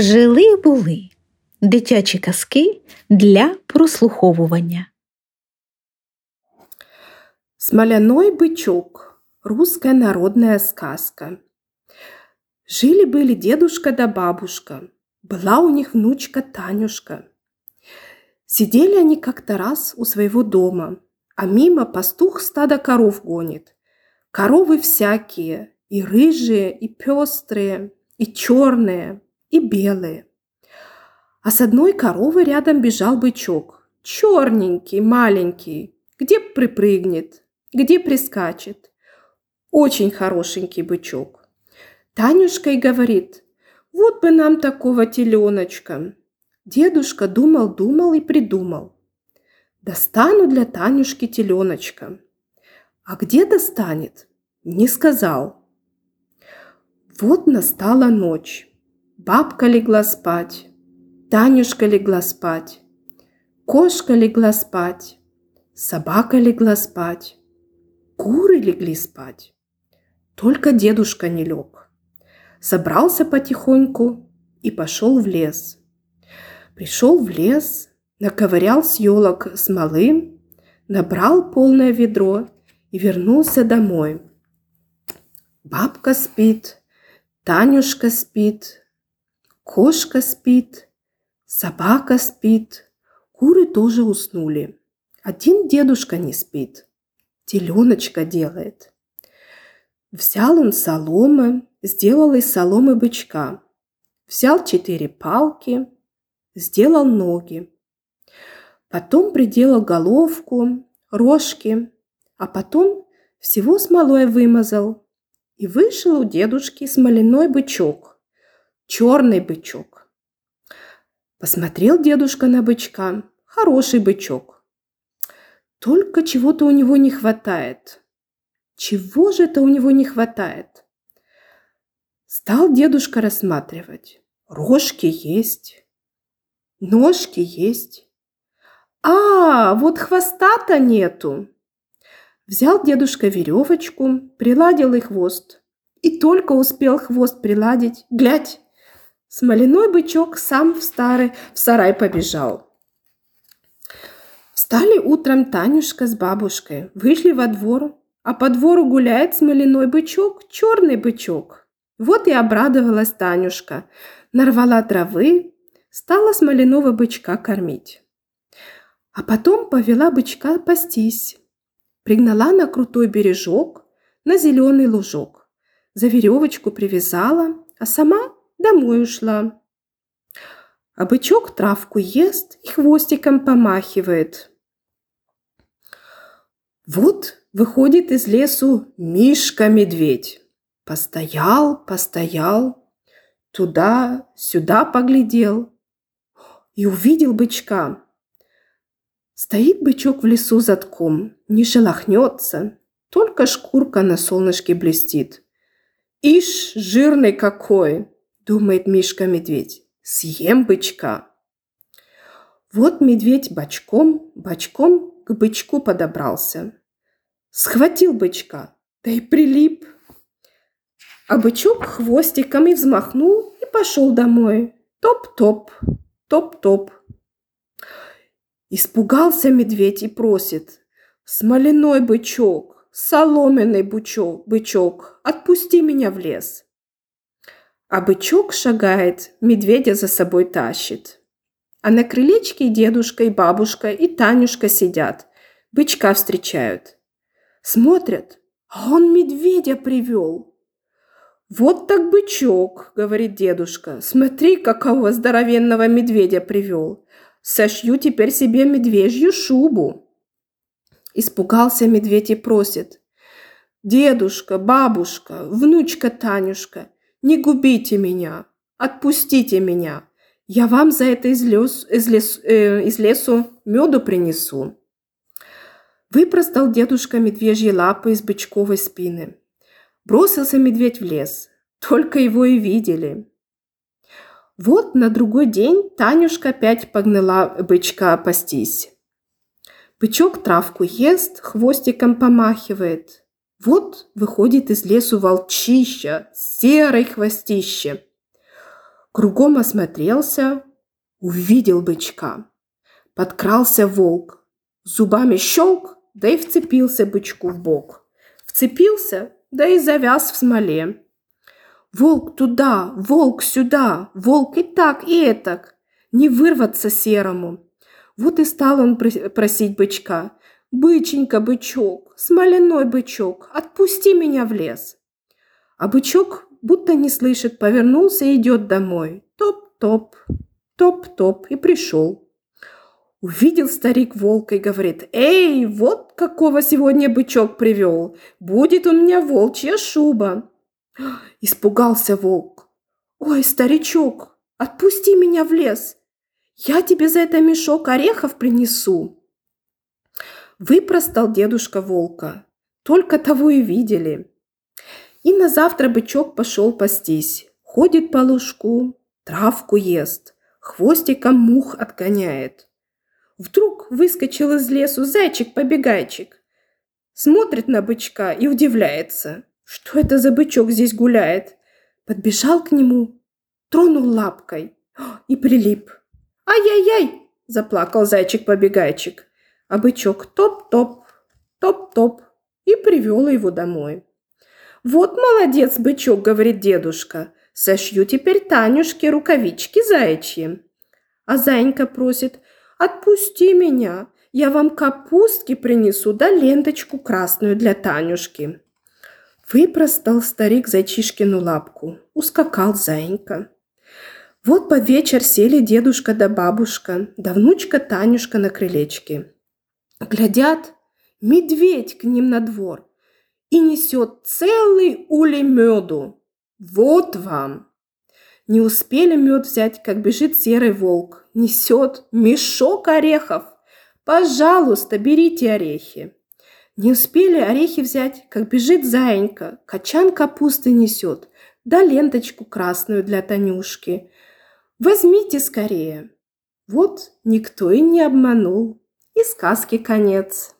Жили були дитячі казки для прослуховування. Смоляной бычок. Русская народная сказка. Жили-были дедушка да бабушка. Была у них внучка Танюшка. Сидели они как-то раз у своего дома, а мимо пастух стадо коров гонит. Коровы всякие, и рыжие, и пестрые, и черные, и белые. А с одной коровы рядом бежал бычок. Черненький, маленький, где припрыгнет, где прискачет. Очень хорошенький бычок. Танюшка и говорит, вот бы нам такого теленочка. Дедушка думал-думал и придумал. Достану для Танюшки теленочка. А где достанет? Не сказал. Вот настала ночь. Бабка легла спать, Танюшка легла спать, кошка легла спать, собака легла спать, куры легли спать. Только дедушка не лег. Собрался потихоньку и пошел в лес. Пришел в лес, наковырял с елок смолы, набрал полное ведро и вернулся домой. Бабка спит, Танюшка спит, Кошка спит, собака спит, куры тоже уснули. Один дедушка не спит, теленочка делает. Взял он соломы, сделал из соломы бычка. Взял четыре палки, сделал ноги. Потом приделал головку, рожки, а потом всего смолой вымазал. И вышел у дедушки смоляной бычок черный бычок. Посмотрел дедушка на бычка. Хороший бычок. Только чего-то у него не хватает. Чего же это у него не хватает? Стал дедушка рассматривать. Рожки есть, ножки есть. А, вот хвоста-то нету. Взял дедушка веревочку, приладил и хвост. И только успел хвост приладить, глядь, Смоляной бычок сам в старый в сарай побежал. Встали утром Танюшка с бабушкой, вышли во двор, а по двору гуляет смоляной бычок, черный бычок. Вот и обрадовалась Танюшка, нарвала травы, стала смоляного бычка кормить. А потом повела бычка пастись, пригнала на крутой бережок, на зеленый лужок, за веревочку привязала, а сама домой ушла. А бычок травку ест и хвостиком помахивает. Вот выходит из лесу Мишка-медведь. Постоял, постоял, туда-сюда поглядел и увидел бычка. Стоит бычок в лесу задком, не шелохнется, только шкурка на солнышке блестит. Ишь, жирный какой! Думает Мишка-медведь. Съем бычка. Вот медведь бочком, бочком к бычку подобрался. Схватил бычка, да и прилип. А бычок хвостиком и взмахнул и пошел домой. Топ-топ, топ-топ. Испугался медведь и просит. Смоляной бычок, соломенный бычок, бычок, отпусти меня в лес. А бычок шагает, медведя за собой тащит. А на крылечке дедушка и бабушка и Танюшка сидят, бычка встречают. Смотрят, а он медведя привел. «Вот так бычок», — говорит дедушка, — «смотри, какого здоровенного медведя привел. Сошью теперь себе медвежью шубу». Испугался медведь и просит. «Дедушка, бабушка, внучка Танюшка, не губите меня, отпустите меня. Я вам за это из, лес, из, лес, э, из лесу меду принесу. Выпростал дедушка медвежьи лапы из бычковой спины. Бросился медведь в лес. Только его и видели. Вот на другой день Танюшка опять погнала бычка пастись. Бычок травку ест, хвостиком помахивает. Вот выходит из лесу волчища, серой хвостище. Кругом осмотрелся, увидел бычка. Подкрался волк, зубами щелк, да и вцепился бычку в бок. Вцепился, да и завяз в смоле. Волк туда, волк сюда, волк и так, и этак. Не вырваться серому. Вот и стал он просить бычка. «Быченька, бычок, смоляной бычок, отпусти меня в лес!» А бычок, будто не слышит, повернулся и идет домой. Топ-топ, топ-топ, и пришел. Увидел старик волка и говорит, «Эй, вот какого сегодня бычок привел! Будет у меня волчья шуба!» Испугался волк. «Ой, старичок, отпусти меня в лес! Я тебе за это мешок орехов принесу!» Выпростал дедушка волка. Только того и видели. И на завтра бычок пошел пастись. Ходит по лужку, травку ест, хвостиком мух отгоняет. Вдруг выскочил из лесу зайчик-побегайчик. Смотрит на бычка и удивляется. Что это за бычок здесь гуляет? Подбежал к нему, тронул лапкой и прилип. «Ай-яй-яй!» – заплакал зайчик-побегайчик. А бычок топ-топ, топ-топ и привел его домой. «Вот молодец, бычок», — говорит дедушка. «Сошью теперь Танюшке рукавички заячьи». А Зайенька просит «Отпусти меня, я вам капустки принесу да ленточку красную для Танюшки». Выпростал старик зайчишкину лапку, ускакал Заинька. Вот под вечер сели дедушка да бабушка, да внучка Танюшка на крылечке. Глядят, медведь к ним на двор и несет целый улей меду. Вот вам! Не успели мед взять, как бежит серый волк, несет мешок орехов. Пожалуйста, берите орехи. Не успели орехи взять, как бежит заинька, качан капусты несет, да ленточку красную для Танюшки. Возьмите скорее. Вот никто и не обманул. И сказки конец.